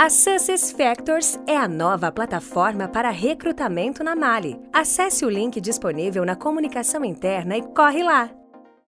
A Success Factors é a nova plataforma para recrutamento na Mali. Acesse o link disponível na comunicação interna e corre lá!